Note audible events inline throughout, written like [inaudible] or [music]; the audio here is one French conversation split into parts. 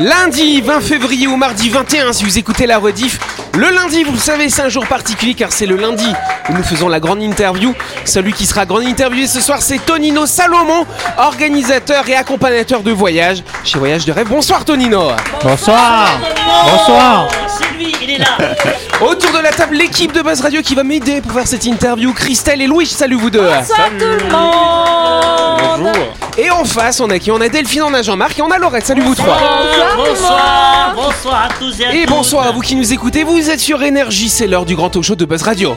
Lundi 20 février ou mardi 21 si vous écoutez la rediff. Le lundi, vous le savez, c'est un jour particulier car c'est le lundi où nous faisons la grande interview. Celui qui sera grande interviewé ce soir, c'est Tonino Salomon, organisateur et accompagnateur de voyage chez Voyage de Rêve. Bonsoir Tonino. Bonsoir. Bonsoir. C'est lui, il est là. [laughs] Autour de la table, l'équipe de Buzz Radio qui va m'aider pour faire cette interview. Christelle et Louis, salut vous deux. Bonsoir tout le monde Et en face, on a qui On a Delphine, on a Jean-Marc et on a Laurette. Salut vous trois. Bonsoir, bonsoir à tous et à Et toutes. bonsoir à vous qui nous écoutez, vous êtes sur Énergie, c'est l'heure du grand talk show de Buzz Radio.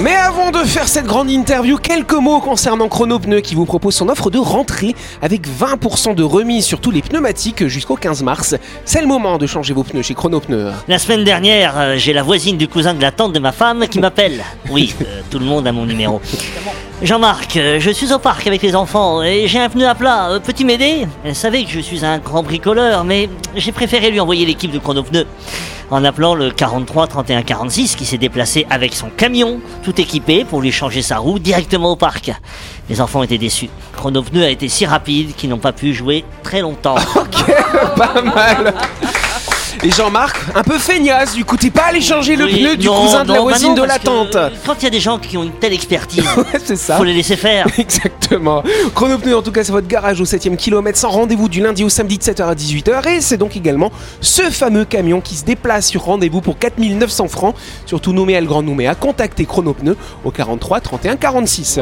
Mais avant de faire cette grande interview, quelques mots concernant Chronopneu qui vous propose son offre de rentrée avec 20% de remise sur tous les pneumatiques jusqu'au 15 mars. C'est le moment de changer vos pneus chez Chronopneu. La semaine dernière, euh, j'ai la voisine du cousin de la tante de ma femme qui m'appelle. Oui, euh, tout le monde a mon numéro. Jean-Marc, euh, je suis au parc avec les enfants et j'ai un pneu à plat. Euh, Peux-tu m'aider? Elle savait que je suis un grand bricoleur, mais j'ai préféré lui envoyer l'équipe de Chronopneu. En appelant le 43 31 46 qui s'est déplacé avec son camion, tout équipé, pour lui changer sa roue directement au parc. Les enfants étaient déçus. Chronopneu a été si rapide qu'ils n'ont pas pu jouer très longtemps. [laughs] Pas mal Et Jean-Marc, un peu feignasse, du coup t'es pas allé changer le Oui, pneu du non, cousin de la bah voisine non, de la que tante. Quand il y a des gens qui ont une telle expertise, [laughs] Ouais, c'est ça. faut les laisser faire. [laughs] Exactement. Chronopneu, en tout cas, c'est votre garage au 7ème kilomètre sans rendez-vous du lundi au samedi de 7h à 18h. Et c'est donc également ce fameux camion qui se déplace sur rendez-vous pour 4900 francs. Surtout Nouméa le Grand Nouméa. Contactez Chronopneu au 43 31 46.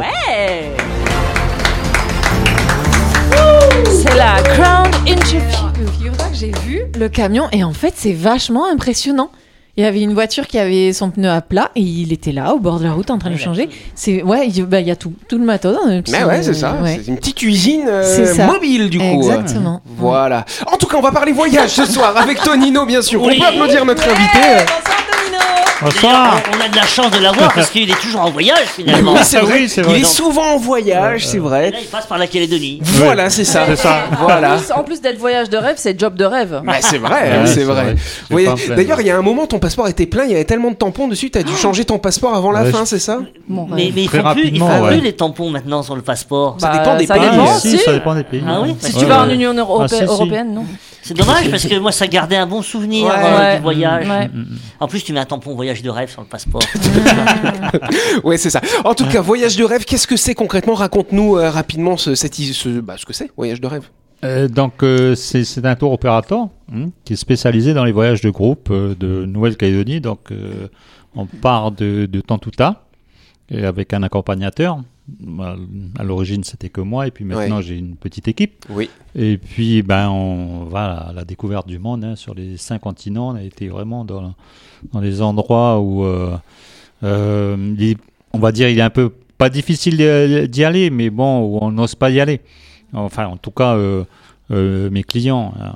C'est la Crown Interview. J'ai vu le camion et en fait c'est vachement impressionnant. Il y avait une voiture qui avait son pneu à plat et il était là au bord de la route en train de le changer. C'est ouais, il y, bah, il y a tout, tout le matos. dans le petit- Mais ouais, c'est ça. ouais. C'est une petite usine euh, ça. mobile du coup. Exactement. Voilà. En tout cas, on va parler voyage ce soir avec Tonino, bien sûr. Oui. On peut applaudir notre invité. Bonsoir. On a de la chance de l'avoir parce qu'il est toujours en voyage finalement. Oui, c'est Ah vrai. oui, c'est Il vrai. est souvent en voyage, c'est Et vrai. là, il passe par la Calédonie. Voilà, c'est ça. C'est ça. Voilà. En plus, d'être voyage de rêve, c'est job de rêve. Bah, c'est vrai, Ouais, c'est c'est vrai. vrai. D'ailleurs, il y a un moment, ton passeport était plein, il y avait tellement de tampons dessus, t'as dû changer ton passeport avant la Ouais, fin, je- c'est ça Mais, mais ils font plus, ils rapidement, font ouais. plus les tampons maintenant sur le passeport. Ça Bah, dépend des ça pays. dépend, Ah, si, si. ça dépend des pays. Ah oui Si tu vas en. Union Ah, européenne, non. C'est dommage parce que moi ça gardait un bon souvenir Ouais. euh, Ouais. du voyage. Ouais. En plus tu mets un tampon voyage de rêve sur le passeport. [laughs] Ouais, c'est ça. En tout cas, voyage de rêve, qu'est-ce que c'est concrètement? Raconte-nous euh, rapidement ce, cette ce, bah, ce que c'est, voyage de rêve. Euh, donc, euh, c'est c'est un tour opérateur hein, qui est spécialisé dans les voyages de groupe euh, de Nouvelle-Calédonie. Donc, euh, on part de, de Tantuta et avec un accompagnateur. Bah, À l'origine, c'était que moi, et puis maintenant, Ouais. j'ai une petite équipe. Oui. Et puis, ben, on va à la découverte du monde hein, sur les cinq continents. On a été vraiment dans, dans des endroits où, euh, euh, il on va dire, il est un peu pas difficile d'y d'y aller, mais bon, où on n'ose pas y aller. Enfin, en tout cas, euh, euh, mes clients, hein,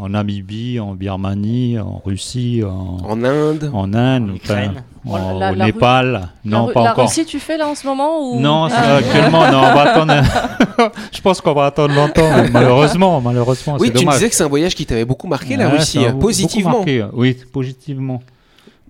en Namibie, en Birmanie, en Russie, en, En Inde. en Inde, En enfin, Ukraine. en- La- la- au la Népal. Non, la, pas la encore. Russie, tu fais là en ce moment ou... Non, Ah. actuellement, non, on va attendre. [laughs] Je pense qu'on va attendre longtemps, mais [laughs] malheureusement, malheureusement, Oui, c'est tu dommage. disais que c'est un voyage qui t'avait beaucoup marqué, la Russie, euh, positivement. marqué, Oui, positivement.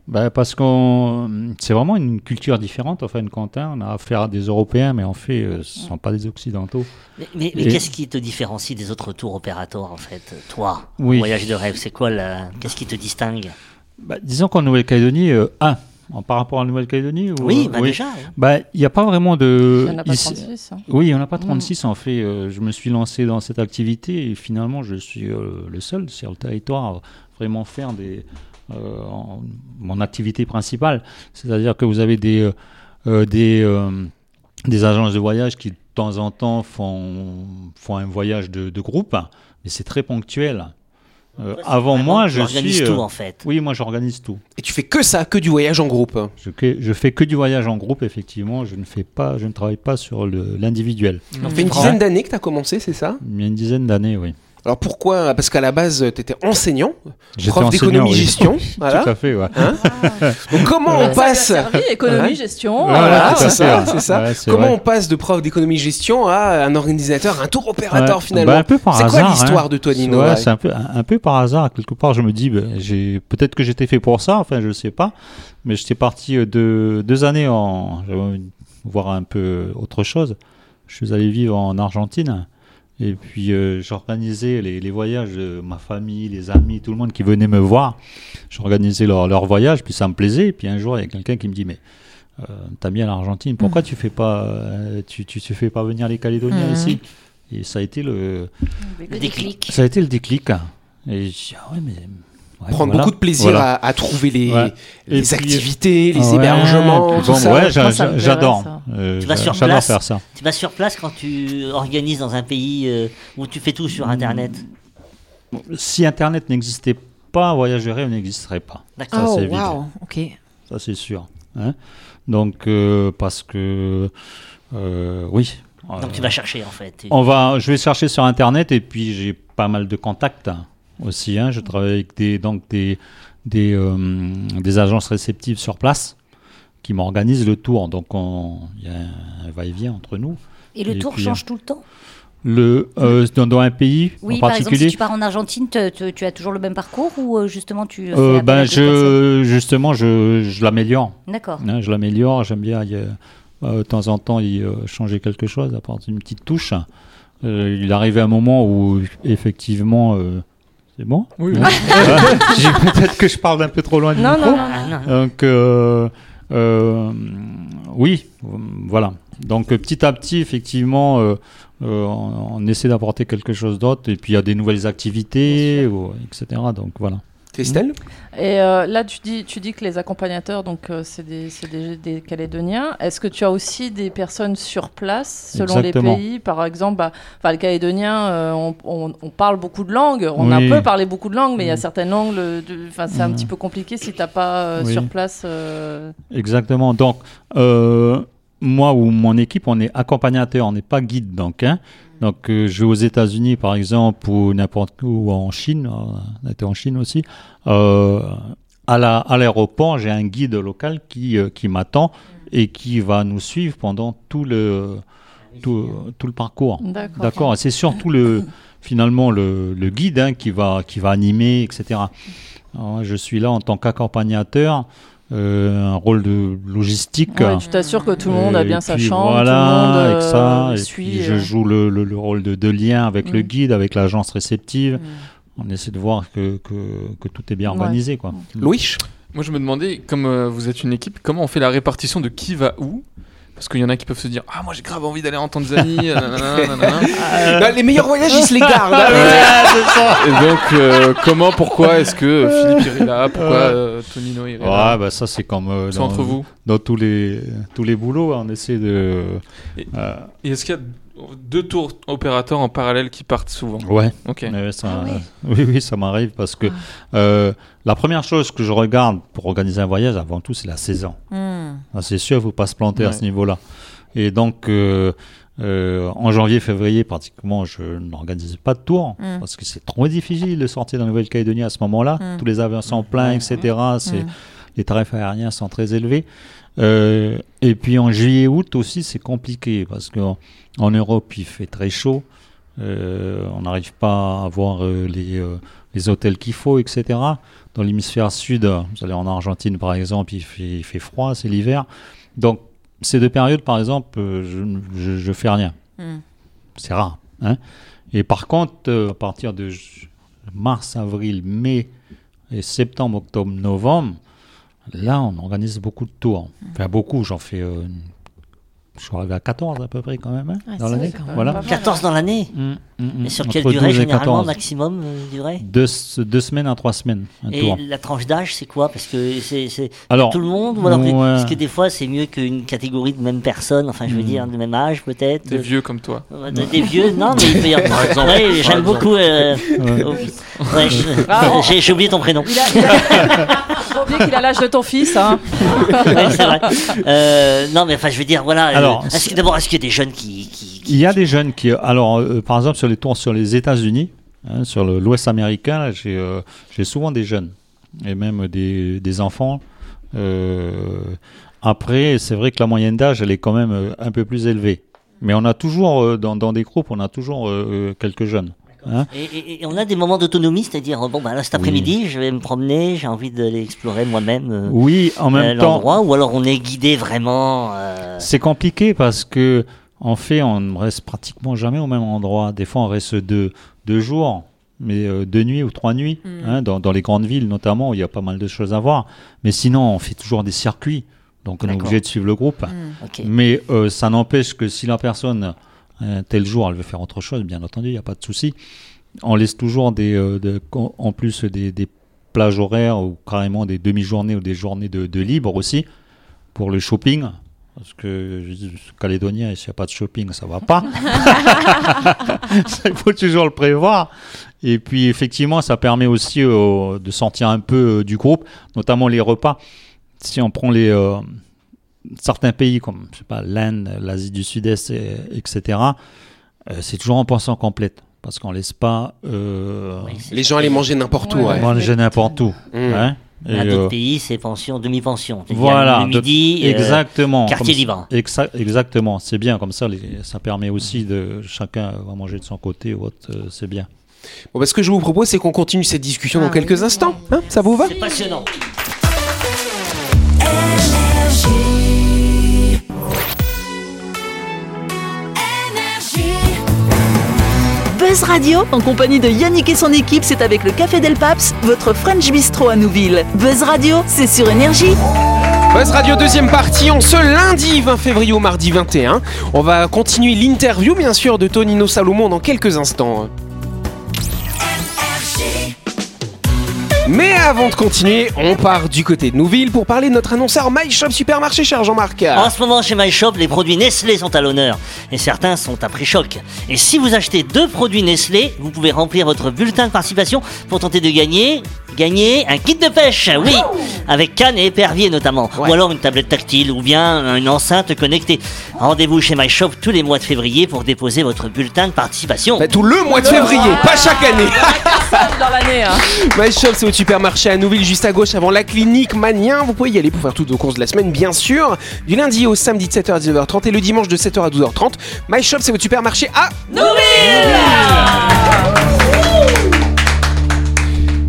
Ben, parce qu'on, c'est vraiment une culture différente, en fin de compte. hein. On a affaire à des Européens, mais en fait, euh, ce ne sont pas des Occidentaux. Mais, mais- mais Et- qu'est-ce qui te différencie des autres tours opérateurs en fait Toi, Oui. voyage de rêve, c'est quoi la... Qu'est-ce qui te distingue? Ben, disons qu'en Nouvelle-Calédonie, euh, un, en- par rapport à la Nouvelle-Calédonie ou- Oui, bah déjà. Ben, il n'y a pas vraiment de. Il n'y en a pas ici- 36. hein. Oui, il n'y en a pas 36 en fait. Euh, je me suis lancé dans cette activité et finalement je suis euh, le seul sur le territoire à vraiment faire des, en- mon activité principale. C'est-à-dire que vous avez des, euh, euh, des, euh, des agences de voyage qui de temps en temps font, font un voyage de, de groupe, mais c'est très ponctuel. Euh, avant moi, tu je organises suis. tout euh, en fait. Oui, moi j'organise tout. Et tu fais que ça, que du voyage en groupe? Je, fais que du voyage en groupe, effectivement. Je ne fais pas, je ne travaille pas sur l'individuel. Ça fait une dizaine d'années que tu as commencé, c'est ça? Il y a une dizaine d'années, oui. Alors pourquoi Parce qu'à la base, tu étais enseignant, prof d'économie-gestion. oui. [laughs] voilà. Tout à fait, ouais. Donc comment on passe lui a servi, économie, Ouais. gestion. Voilà, c'est ça, ça. Ouais, Comment vrai. on passe de prof d'économie-gestion à un organisateur, un tour opérateur Ouais. finalement Bah, un peu par C'est quoi hasard, l'histoire hein. de Tonino Ouais, ouais c'est un peu, un, peu par hasard. Quelque part, je me dis, j'ai peut-être que j'étais fait pour ça. Enfin, je sais pas. Mais j'étais parti euh, de deux années en j'avais envie de voir un peu autre chose. Je suis allé vivre en Argentine. Et puis euh, j'organisais les, les voyages de ma famille, les amis, tout le monde qui venait me voir. J'organisais leur, leur voyage, puis ça me plaisait. Et puis un jour, il y a quelqu'un qui me dit, mais euh, t'as bien l'Argentine, pourquoi tu fais pas, euh, tu, tu, tu fais pas venir les Calédoniens Mhm. ici? Et ça a été le, Le déclic. ça a été le déclic. Et je dis, ah ouais, mais. Ouais, Prendre voilà. beaucoup de plaisir Voilà. à, à trouver les, Ouais. les puis- activités, les Ouais, hébergements, bon, j'adore. plairait, Euh, Tu vas sur J'adore place faire ça. Tu vas sur place quand tu organises dans un pays euh, où tu fais tout sur Internet. Si Internet n'existait pas, Voyage de rêve n'existerait pas. D'accord. Ça, Oh, waouh, ok. Ça, c'est sûr. hein. Donc, euh, parce que. euh, oui. Donc Euh, tu vas chercher en fait. On va, je vais chercher sur Internet et puis j'ai pas mal de contacts aussi. hein. Je travaille avec des, donc des, des, euh, des agences réceptives sur place qui m'organisent le tour. Donc on- il y a un va-et-vient entre nous. Et le Et tour puis, change tout le temps? Le, euh, dans, dans un pays Oui, en par exemple, si tu pars en Argentine, te- te- tu as toujours le même parcours ou euh, justement tu euh, ben, je, justement, je, je l'améliore. D'accord. hein, je l'améliore. J'aime bien il euh, de temps en temps y changer quelque chose, apporter une petite touche. Il arrivait un moment où effectivement, c'est bon. Oui, oui. [laughs] Peut-être que je parle d'un peu trop loin du Non, micro. non, non. Non. Donc euh, euh, oui, voilà. Donc euh, petit à petit, effectivement, euh, euh, on, on essaie d'apporter quelque chose d'autre. Et puis il y a des nouvelles activités, ou- etc. Donc voilà. Christelle Et euh, là, tu dis, tu dis que les accompagnateurs, donc euh, c'est des, c'est des, des Calédoniens. Est-ce que tu as aussi des personnes sur place selon Exactement. les pays? Par exemple, bah, enfin, le Calédonien, euh, on, on- on parle beaucoup de langues. On a Oui. peut parler beaucoup de langues, mais il y a Mm. certaines langues, enfin, c'est un Mm. petit peu compliqué si t'as pas euh, Oui. sur place. Exactement. Donc, moi ou mon équipe, on est accompagnateur, on n'est pas guide. Donc, hein. donc euh, je vais aux États-Unis, par exemple, ou n'importe où, ou en Chine, euh, on était en Chine aussi. Euh, à la- à l'aéroport, j'ai un guide local qui, euh, qui m'attend et qui va nous suivre pendant tout le, tout, tout le parcours. D'accord. C'est surtout le, finalement le, le guide hein, qui, va, qui va animer, etc. Alors, je suis là en tant qu'accompagnateur, euh, un rôle de logistique. Ouais, tu t'assures que tout le monde a bien sa chambre, Voilà, tout le monde avec ça. euh, et suit. puis je euh, joue le, le- le rôle de, de lien avec le Mm. guide, avec l'agence réceptive. Mm. On essaie de voir que, que, que tout est bien Ouais. organisé. Quoi. Louis Moi, je me demandais, comme euh, vous êtes une équipe, comment on fait la répartition de qui va où Parce qu'il y en a qui peuvent se dire Ah, moi j'ai grave envie d'aller en Tanzanie. euh, nanana, [laughs] nanana. Bah, Les meilleurs voyages, ils se les gardent. hein. Et donc, euh, comment, pourquoi est-ce que Philippe irait là Pourquoi euh, Tonino irait Ouais, là bah ça c'est comme euh, C'est dans, entre vous. dans tous les tous les boulots, on essaie de. Et- euh, Et est-ce qu'il y a deux tours opérateurs en parallèle qui partent souvent ouais. Ok. Ça, Ah. Oui, oui, ça m'arrive parce que euh, la première chose que je regarde pour organiser un voyage, avant tout, c'est la saison. Hmm. Ah, C'est sûr, il ne faut pas se planter à ce niveau-là. Et donc, euh, euh, en janvier, février, pratiquement, je n'organise pas de tour Mm. parce que c'est trop difficile de sortir de la Nouvelle-Calédonie à ce moment-là. Mm. Tous les avions sont pleins, etc. C'est, Mm. Les tarifs aériens sont très élevés. Euh, et puis en juillet, août aussi, c'est compliqué parce qu'en en Europe, il fait très chaud. Euh, on n'arrive pas à avoir euh, les, les hôtels qu'il faut, etc. Dans l'hémisphère sud, vous allez en Argentine par exemple, il fait, il fait froid, c'est l'hiver. Donc ces deux périodes, par exemple, je, je, je fais rien. Hmm. C'est rare. Hein et par contre, à partir de mars, avril, mai et septembre, octobre, novembre, là, on organise beaucoup de tours. Enfin, beaucoup, j'en fais. euh, je suis arrivé à 14 à peu près quand même hein, Ah, dans l'année. Voilà. pas mal. 14 dans l'année? Mm, mm. Et sur quelle 12 durée généralement 14. maximum euh, durée? Deux, deux semaines à trois semaines, un Et tour. la tranche d'âge, c'est quoi? Parce que c'est tout le monde ou alors que- ouais. Parce que des fois, c'est mieux qu'une catégorie de même personne, enfin, je veux Hmm. dire, de même âge peut-être. Des de- vieux comme toi. euh, de- des vieux, non, mais il peut y avoir. Ouais, j'aime beaucoup. euh, Ouais. oh, j'ai oublié ton prénom. Il a, il a... Faut oublier qu'il a l'âge de ton fils. Hein. Ouais, c'est vrai. Euh, non, mais enfin, je veux dire, voilà. euh, Alors, est-ce que d'abord, est-ce qu'il y a des jeunes qui- Il y a des jeunes qui, alors, euh, par exemple, sur les tours sur les États-Unis, Hein, sur l'Ouest américain, j'ai euh, j'ai souvent des jeunes et même des, des enfants. Euh, après, c'est vrai que la moyenne d'âge, elle est quand même un peu plus élevée. Mais on a toujours, dans, dans des groupes, on a toujours quelques jeunes. hein. Et, et- et on a des moments d'autonomie, c'est-à-dire, bon, bah, là, cet après-midi, je vais me promener, j'ai envie d'aller explorer moi-même euh, Oui, en euh, même temps, l'endroit, ou alors on est guidé vraiment. euh, c'est compliqué parce que, en fait, on ne reste pratiquement jamais au même endroit. Des fois, on reste deux, deux jours, mais euh, deux nuits ou trois nuits, Mm. hein, dans, dans les grandes villes notamment, où il y a pas mal de choses à voir. Mais sinon, on fait toujours des circuits. Donc, on est obligé de suivre le groupe. Mm. Mais euh, ça n'empêche que si la personne, euh, tel jour, elle veut faire autre chose, bien entendu, il n'y a pas de souci. On laisse toujours des, euh, de- en plus des, des plages horaires ou carrément des demi-journées ou des journées de, de libre aussi pour le shopping. Parce que je dis, Calédonien, s'il n'y a pas de shopping, ça va pas. [laughs] [laughs] Il faut toujours le prévoir. Et puis effectivement, ça permet aussi euh, de sortir un peu euh, du groupe, notamment les repas. Si on prend les, euh, certains pays comme je sais pas l'Inde, l'Asie du Sud-Est, et- etc. euh, c'est toujours en poisson complète parce qu'on laisse pas euh, Oui, Les gens allaient manger n'importe où. Ouais, ouais. ouais. manger n'importe où. Mm. hein. Et, Dans d'autres euh, pays, c'est pension, demi-pension. Voilà, Le midi, de- euh, exactement. quartier libre. exa- exactement, c'est bien comme ça. les- ça permet aussi de chacun va manger de son côté ou autre. euh, c'est bien. Bon, bah, ce que je vous propose, c'est qu'on continue cette discussion Ah dans quelques oui. instants. Hein, ça vous va? C'est passionnant. Buzz Radio, en compagnie de Yannick et son équipe, c'est avec le Café Del Paps, votre French Bistro à Nouville. Buzz Radio, c'est sur Énergie. Buzz Radio deuxième partie en ce lundi 20 février au mardi 21. On va continuer l'interview bien sûr de Tonino Salomon dans quelques instants. Mais avant de continuer, on part du côté de Nouville pour parler de notre annonceur My Shop Supermarché, cher Jean-Marc. En ce moment, chez MyShop, les produits Nestlé sont à l'honneur. Et certains sont à prix choc. Et si vous achetez deux produits Nestlé, vous pouvez remplir votre bulletin de participation pour tenter de gagner. Gagner un kit de pêche, oui, avec canne et épervier notamment, Ouais. ou alors une tablette tactile, ou bien une enceinte connectée. Rendez-vous chez MyShop tous les mois de février pour déposer votre bulletin de participation. Bah, tout le mois de février, pas chaque année. [laughs] Dans l'année, hein. My Shop, c'est au supermarché à Nouville, juste à gauche avant la clinique Manien. Vous pouvez y aller pour faire toutes vos courses de la semaine, bien sûr. Du lundi au samedi de 7h à 19h30 et le dimanche de 7h à 12h30. My Shop, c'est votre supermarché à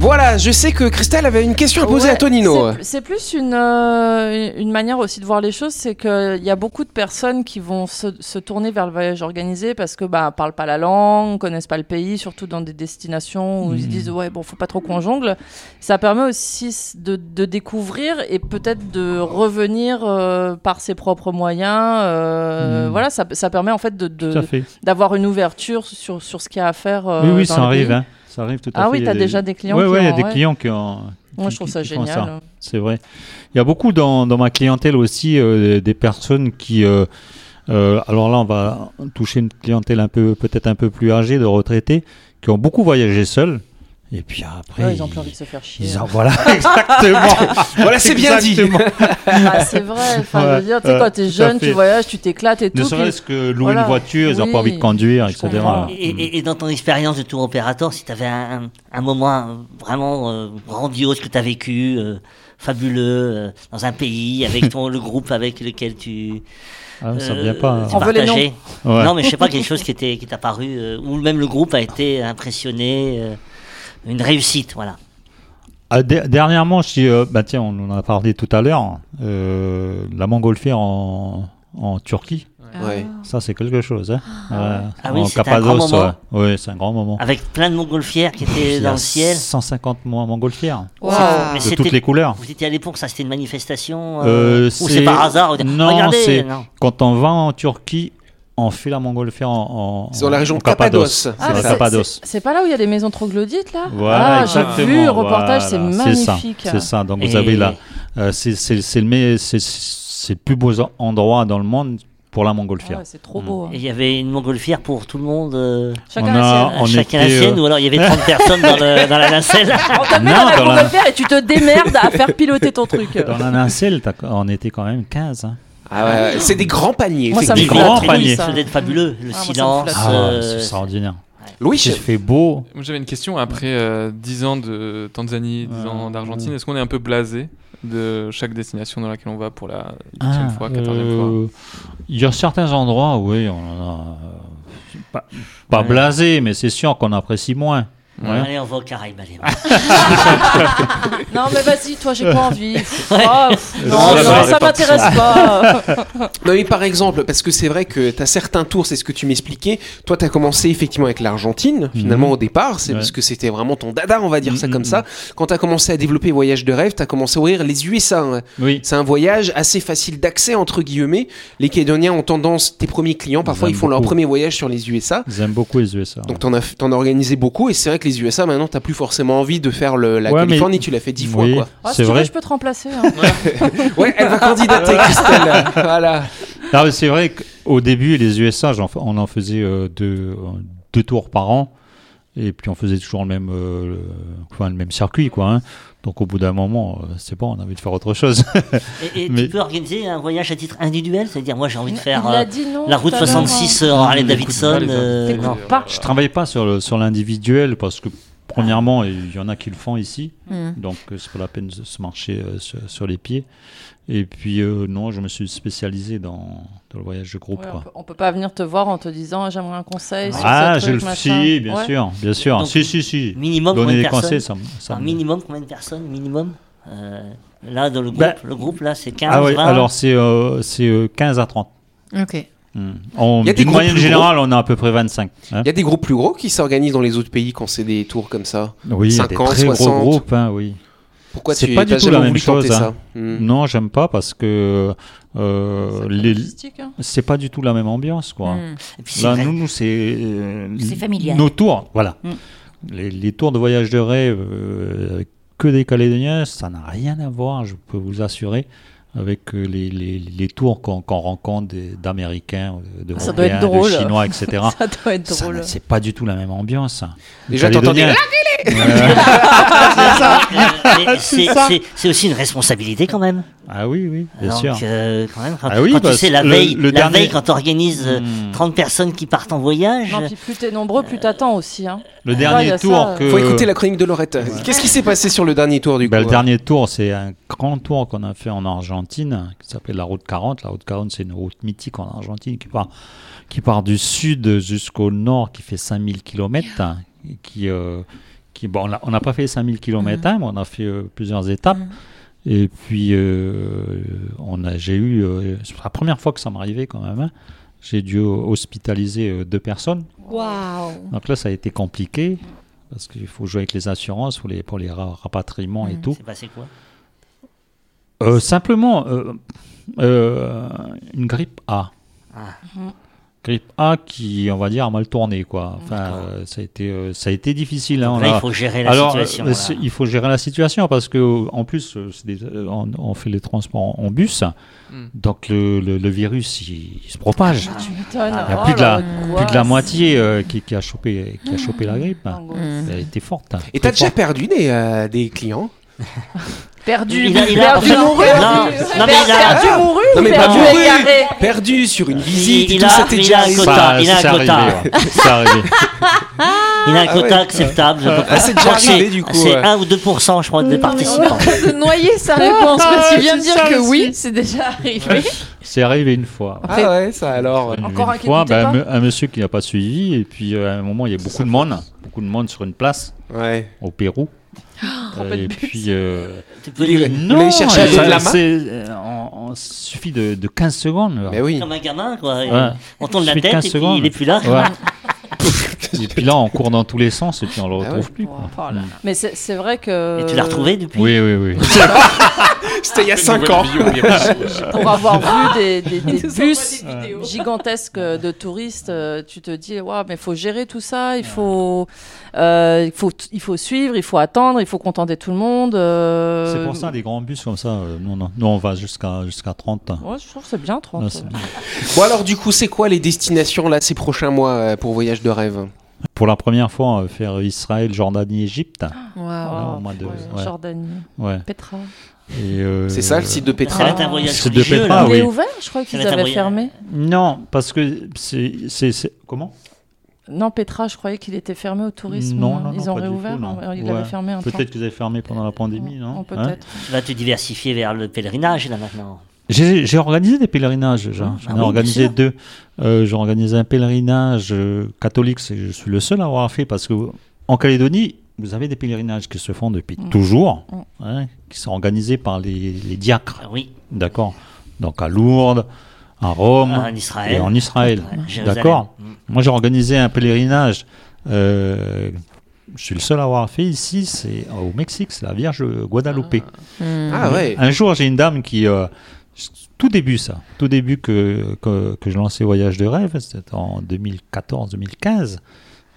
Voilà, je sais que Christelle avait une question à poser Ouais, à Tonino. c'est- plus une, euh, une manière aussi de voir les choses, c'est qu'il y a beaucoup de personnes qui vont se, se tourner vers le voyage organisé parce que bah parlent pas la langue, connaissent pas le pays, surtout dans des destinations où ils se disent ouais bon faut pas trop qu'on jongle. Ça permet aussi de, de découvrir et peut-être de revenir euh, par ses propres moyens. euh, Mhm. Voilà, ça, ça permet en fait de- d'avoir une ouverture sur, sur ce qu'il y a à faire. euh, oui, oui, dans ça arrive. pays. hein. Ça arrive tout à Ah fait. oui, tu as déjà des clients ouais, il y a ont- des ouais. clients qui ont. Moi, qui- je trouve ça génial. C'est vrai. Il y a beaucoup dans, dans ma clientèle aussi euh, des personnes qui. euh, euh, alors là, on va toucher une clientèle un peu, peut-être un peu plus âgée, de retraités, qui ont beaucoup voyagé seuls. Et puis après. Ouais, ils ont plus envie de se faire chier. ils en- voilà, [laughs] exactement. [laughs] Voilà, c'est bien dit. Ah, c'est vrai. Enfin, je veux Ouais, dire, tu sais, euh, quand t'es jeune, tu voyages, tu t'éclates et Ne tout. serait-ce que louer voilà. une voiture, ils n'ont pas envie de conduire, je etc. comprends. Et, et- et dans ton expérience de tour opérateur, si tu avais un, un moment vraiment euh, grandiose que tu as vécu, euh, fabuleux, euh, dans un pays, avec [laughs] ton, le groupe avec lequel tu. Ah, ça euh, vient pas. tu On veut les. Ouais. Non, mais je sais pas, quelque chose qui était- qui t'a paru, euh, ou même le groupe a été impressionné, euh, une réussite, voilà. Ah, de- dernièrement, suis, euh, bah tiens, on en a parlé tout à l'heure, euh, la montgolfière en, en Turquie, Ouais. ça c'est quelque chose. Hein. Ouais, Ah oui, en c'était un grand Cappadoce, moment. ouais. Ouais, c'est un grand moment. Avec plein de montgolfières qui étaient dans le ciel. 150 mo- montgolfières Wow. De c'était- toutes les couleurs. Vous étiez allé pour ça, c'était une manifestation euh, Euh, Ou c'est- c'est par hasard Non, Regardez, c'est- non. Quand on va en Turquie, on fait la montgolfière en, en C'est dans la région en de Cappadoce. C'est Ah, c'est- Cappadoce. c'est- C'est pas là où il y a les maisons troglodytes, là? Voilà, Ah, j'ai vu le reportage, c'est voilà, magnifique. ça, C'est ça. Donc vous Et- avez là, euh, c'est c'est- c'est le, c'est- c'est plus beau endroit dans le monde pour la Ah montgolfière. ouais, c'est trop Mm. beau. hein. Et il y avait une montgolfière pour tout le monde euh, Chacun on la a- sienne. Chacun la sienne, euh, ou alors il y avait 30 personnes dans, le- dans la nacelle [laughs] On t'a mis Non, dans la montgolfière et tu te démerdes à faire piloter ton truc. Dans la nacelle, on était quand même 15. hein. Ah ouais, c'est des grands paniers. Moi, ça me Des grands flatte, paniers. ça. Ça devait être fabuleux, le Ah, silence. Ah, euh, c'est extraordinaire. Louis, Il fait beau. Moi, J'avais une question. Après euh, 10 ans de Tanzanie, 10 Ouais. ans d'Argentine, est-ce qu'on est un peu blasé de chaque destination dans laquelle on va pour la 8 fois, 14e fois? euh, Il y a certains endroits, oui, on en a. euh, Pas, pas Ouais. blasé, mais c'est sûr qu'on apprécie moins. Ouais. Allez, on va aux Caraïbes, allez. [laughs] Non, mais vas-y, toi, j'ai pas envie. Pff, non, Ça, non, m'intéresse pas. [laughs] Non mais par exemple, parce que c'est vrai que tu as certains tours, c'est ce que tu m'expliquais. Toi, tu as commencé effectivement avec l'Argentine, finalement Mhm. au départ, c'est Ouais. parce que c'était vraiment ton dada, on va dire ça Mhm, comme mhm. ça. Quand tu as commencé à développer Voyage de rêve, tu as commencé à ouvrir les USA. hein. Oui. C'est un voyage assez facile d'accès entre guillemets. Les Calédoniens ont tendance, tes premiers clients, parfois Ils ils font leur premier voyage sur les USA. Ils aiment beaucoup les USA. Donc as, t'en as organisé beaucoup et c'est vrai que les USA maintenant t'as plus forcément envie de faire le, la Ouais, mais- Californie, tu l'as fait dix fois quoi. Ah, si C'est tu veux, vrai. je peux te remplacer. hein. [laughs] Ouais, elle va candidater Christelle. [laughs] voilà. Non, mais c'est vrai qu'au début, les USA, on en faisait euh, deux, deux tours par an. Et puis on faisait toujours le même, euh, le, enfin, le même circuit, quoi. hein. Donc au bout d'un moment, euh, c'est bon, on a envie de faire autre chose. [laughs] Et, et Mais- tu peux organiser un voyage à titre individuel? C'est-à-dire, moi, j'ai envie de faire euh, non. la route tout à l'heure, 66 hein. euh, Harley Écoute Davidson. pas les euh, invités, non. euh, pas. Je travaille pas sur l'individuel parce que premièrement, il y en a qui le font ici, Hmm. donc euh, c'est pas la peine de se marcher euh, sur, sur les pieds. Et puis euh, non, je me suis spécialisé dans, dans le voyage de groupe. Ouais, on, peut, on peut pas venir te voir en te disant j'aimerais un conseil sur Ah, ce je le machin. si, bien Ouais. sûr, bien sûr. Donc, si, si, si. Minimum Donner combien de des personnes conseils, ça, Un me- minimum combien de personnes Minimum Euh, Là, dans le groupe, Bah, le groupe là, c'est 15, Ah oui, 20. alors c'est euh, c'est euh, 15 à 30. Ok. Hmm. En- Il y a des D'une moyenne plus générale, on a à peu près 25. hein. Il y a des groupes plus gros qui s'organisent dans les autres pays quand c'est des tours comme ça. Oui, il y a des 50, très 60. gros groupes, hein, oui. Pourquoi C'est tu pas du tout la même chose, hein. Hmm. Non, j'aime pas parce que euh, C'est les- logistique, hein. c'est pas du tout la même ambiance, quoi. Hmm. Et puis, c'est Là, vrai. nous, nous, c'est euh, familial. Nos tours, voilà. Mm. Les, les tours de voyage de rêve euh, avec que des Calédoniens, ça n'a rien à voir, je peux vous assurer, avec euh, les, les, les tours qu'on rencontre des- d'Américains, euh, de, Ça doit être Européens, de drôle. Chinois, [laughs] etc. Ça doit être Ça, drôle. C'est pas du tout la même ambiance. Déjà, [laughs] [laughs] c'est c'est aussi une responsabilité quand même. Ah oui, oui, bien Donc, sûr. euh, quand même, quand, Ah oui, quand tu sais la le- veille, le la dernier- veille quand tu organises Hmm. 30 personnes qui partent en voyage. Non, puis plus t'es nombreux, plus t'attends aussi. Hein. Le dernier a tour ça. que... Faut écouter la chronique de Lorette. Qu'est-ce qui s'est passé sur le dernier tour du coup Bah, le dernier tour, c'est un grand tour qu'on a fait en Argentine, qui s'appelle la route 40. La route 40, c'est une route mythique en Argentine qui part, qui part du sud jusqu'au nord, qui fait 5000 km. Qui, euh, qui, bon, on a- on n'a pas fait 5000 km, mais on a fait euh, plusieurs étapes. Mhm. Et puis, euh, on a, j'ai eu, euh, c'est la première fois que ça m'arrivait quand même. hein. J'ai dû hospitaliser euh, deux personnes. Waouh. Donc là, ça a été compliqué. Parce qu'il faut jouer avec les assurances pour les, pour les ra- rapatriements et Mhm. tout. C'est passé quoi? Euh, simplement, euh, euh, une grippe A. Ah. Mhm. Grippe A qui, on va dire, a mal tourné, quoi. Enfin, euh, ça a été, euh, ça a été difficile. hein. Là, il faut gérer la Alors, situation. euh, là. il faut gérer la situation parce que, en plus, des- on, on fait les transports en bus, Hmm. donc le, le- le virus il, il se propage. Tu m'étonnes. Il y a Oh plus de la, plus de la moitié euh, qui, qui a chopé, qui a chopé la grippe. Hmm. Elle était forte. hein, Et très t'as déjà perdu des, euh, des clients? [laughs] Perdu, Il a- il a- perdu, mouru. Non, non, mais il a- perdu, mouru Non, mais perdu mouru. égaré Perdu sur une visite il et tout a- il a un quota. Ça- il a un quota. Il a Ah quota acceptable. je crois. Ah, c'est déjà arrivé, c'est- du coup, C'est ouais. 1 ou 2%, je crois, des participants. de noyer sa réponse parce qu'il vient de dire que oui, c'est déjà arrivé. [laughs] C'est arrivé une fois. Ah ouais, ça alors. Une- Encore une fois, bah, pas un, monsieur qui n'a pas suivi, et puis euh, à un moment, il y a beaucoup de monde, beaucoup de monde sur une place Ouais. au Pérou. Euh, peu de et puis. euh, Tu peux ça- dos de la main euh, en- en- suffit de, de 15 secondes. là. Mais oui. comme un gamin, quoi. Ouais. On tourne la tête 15 et puis secondes. il est plus là. Ouais. [laughs] et puis là, on court dans tous les sens, et puis on le Ah retrouve ouais. plus. quoi. Oh là là. Mais c'est c'est vrai que. Et tu l'as retrouvé depuis Oui, oui, oui. [laughs] C'était il y a 5 ans. [laughs] Pour avoir vu des, des- des [laughs] nous bus des gigantesques de touristes, euh, tu te dis, waouh, mais il faut gérer tout ça, il faut, euh, il faut, il faut suivre, il faut attendre, il faut contenter tout le monde. euh, C'est pour ça, des grands bus comme ça, euh, nous, non, nous, on va jusqu'à jusqu'à 30. Ouais, je trouve que c'est bien 30. Là, c'est bien. Bon alors du coup, c'est quoi les destinations là ces prochains mois euh, pour voyage de rêve? Pour la première fois, on va faire Israël, Jordanie, Égypte. Waouh. au mois de- Ouais, ouais. Jordanie, Ouais. Petra. Euh, C'est ça le site de Petra être un voyage C'est de Petra, oui. est ouvert Je crois qu'ils avaient fermé. Non, parce que c'est. c'est- c'est- Comment? Non, Petra, je croyais qu'il était fermé au tourisme. Non, non, Ils non, ont réouvert. tout, non. non, Il Ouais. avait fermé un temps. Peut-être qu'ils avaient fermé pendant la pandémie, non Peut-être. Tu vas te diversifier vers le pèlerinage là maintenant. J'ai organisé des pèlerinages déjà. Ah J'en ai oui, organisé deux. Euh, J'ai organisé un pèlerinage euh, catholique. c'est- Je suis le seul à avoir fait parce que en Calédonie, vous avez des pèlerinages qui se font depuis Mm. toujours, Mm. hein, qui sont organisés par les, les diacres. Ah oui, D'accord. Donc à Lourdes, à Rome en Israël. et en Israël. D'accord. Mm. Moi, j'ai organisé un pèlerinage. euh, je suis le seul à avoir fait ici. C'est au Mexique. C'est la Vierge Guadalupe. Hmm. Ah ouais. Un jour, j'ai une dame qui. euh, tout début, ça. Tout début que, que, que je lançais Voyage de rêve, c'était en 2014-2015.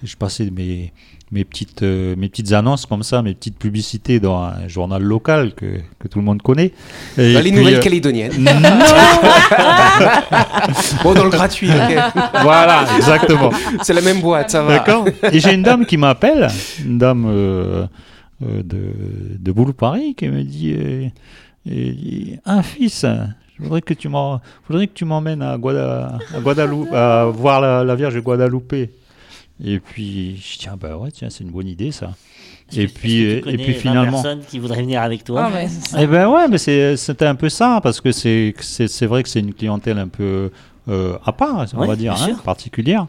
Je passais mes, mes, petites, euh, mes petites annonces comme ça, mes petites publicités dans un journal local que, que tout le monde connaît. Et Dans les puis, nouvelles euh, calédoniennes. [laughs] non [laughs] Bon, dans le gratuit, ok. [laughs] Voilà, exactement. C'est la même boîte, ça va. D'accord. Et j'ai une dame qui m'appelle, une dame euh, euh, de, de Boulou Paris, qui me dit, euh, un fils. Je voudrais que tu m'emmènes à, Guada- à Guadeloupe, à voir la, la Vierge Guadalupe. Et puis je dis ah bah ouais tiens c'est une bonne idée ça. Et puis et que tu connais puis 20 finalement. personnes qui voudraient venir avec toi. Ah, ça. Eh ben ouais, mais c'est- c'était un peu ça, parce que c'est c'est c'est vrai que c'est une clientèle un peu euh, à part, on va dire, hein, particulière.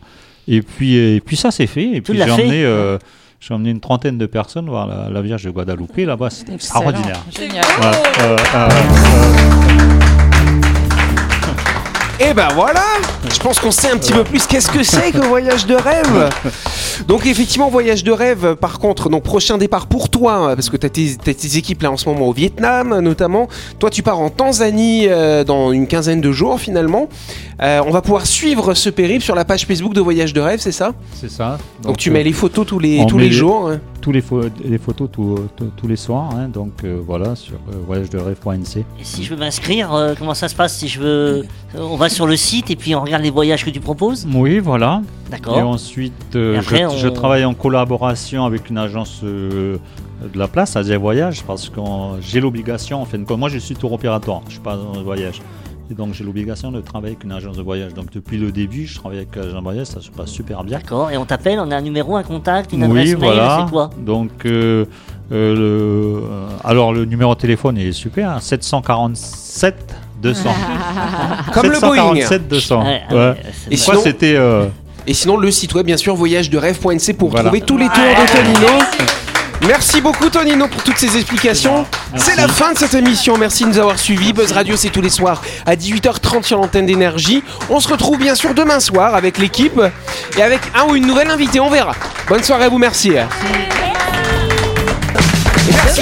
Et puis, et puis ça, c'est fait. Et Tout puis l'a j'ai emmené, euh, j'ai emmené une trentaine de personnes voir la, la Vierge de Guadalupe là-bas. C'était extraordinaire. Génial. Ouais, euh, euh, Et ben voilà Je pense qu'on sait un petit peu plus qu'est-ce que c'est que voyage de rêve Donc effectivement, voyage de rêve, par contre, donc prochain départ pour toi, parce que tu as, tes équipes là en ce moment au Vietnam notamment. Toi, tu pars en Tanzanie euh, dans une quinzaine de jours finalement. Euh, on va pouvoir suivre ce périple sur la page Facebook de Voyage de rêve, c'est ça? C'est ça. Donc, tu euh, mets les photos tous les, tous les- jours. hein. Tous les, pho- les photos tous- les soirs. hein, donc euh, voilà, sur euh, voyagederêve.nc. Et si je veux m'inscrire, euh, comment ça se passe Si je veux, on va sur le site et puis on regarde les voyages que tu proposes. Oui, voilà. Et D'accord. ensuite, Et après, je, on- je travaille en collaboration avec une agence de la place, Asia Voyage, parce que j'ai l'obligation, en fin de compte, moi je suis tour opérateur, je suis pas dans le voyage. Et donc j'ai l'obligation de travailler avec une agence de voyage. Donc depuis le début, je travaille avec l'agence de voyage, ça se passe super bien. D'accord. Et on t'appelle, on a un numéro, un contact, une adresse Oui, mail, voilà. c'est quoi? Donc, euh, euh, le- euh, alors le numéro de téléphone il est super, hein, 747 200. [laughs] Comme le Boeing. 747 200. Ouais, Ouais. Et sinon- c'était euh, Et sinon, le site web, bien sûr, voyage-de-rêve.nc pour Voilà. trouver tous les tours de Tonino. Merci beaucoup Tonino pour toutes ces explications. C'est la fin de cette émission. Merci de nous avoir suivis. Buzz Radio, c'est tous les soirs à 18h30 sur l'antenne d'énergie. On se retrouve bien sûr demain soir avec l'équipe et avec un ou une nouvelle invitée. On verra. Bonne soirée à vous. Merci. Merci.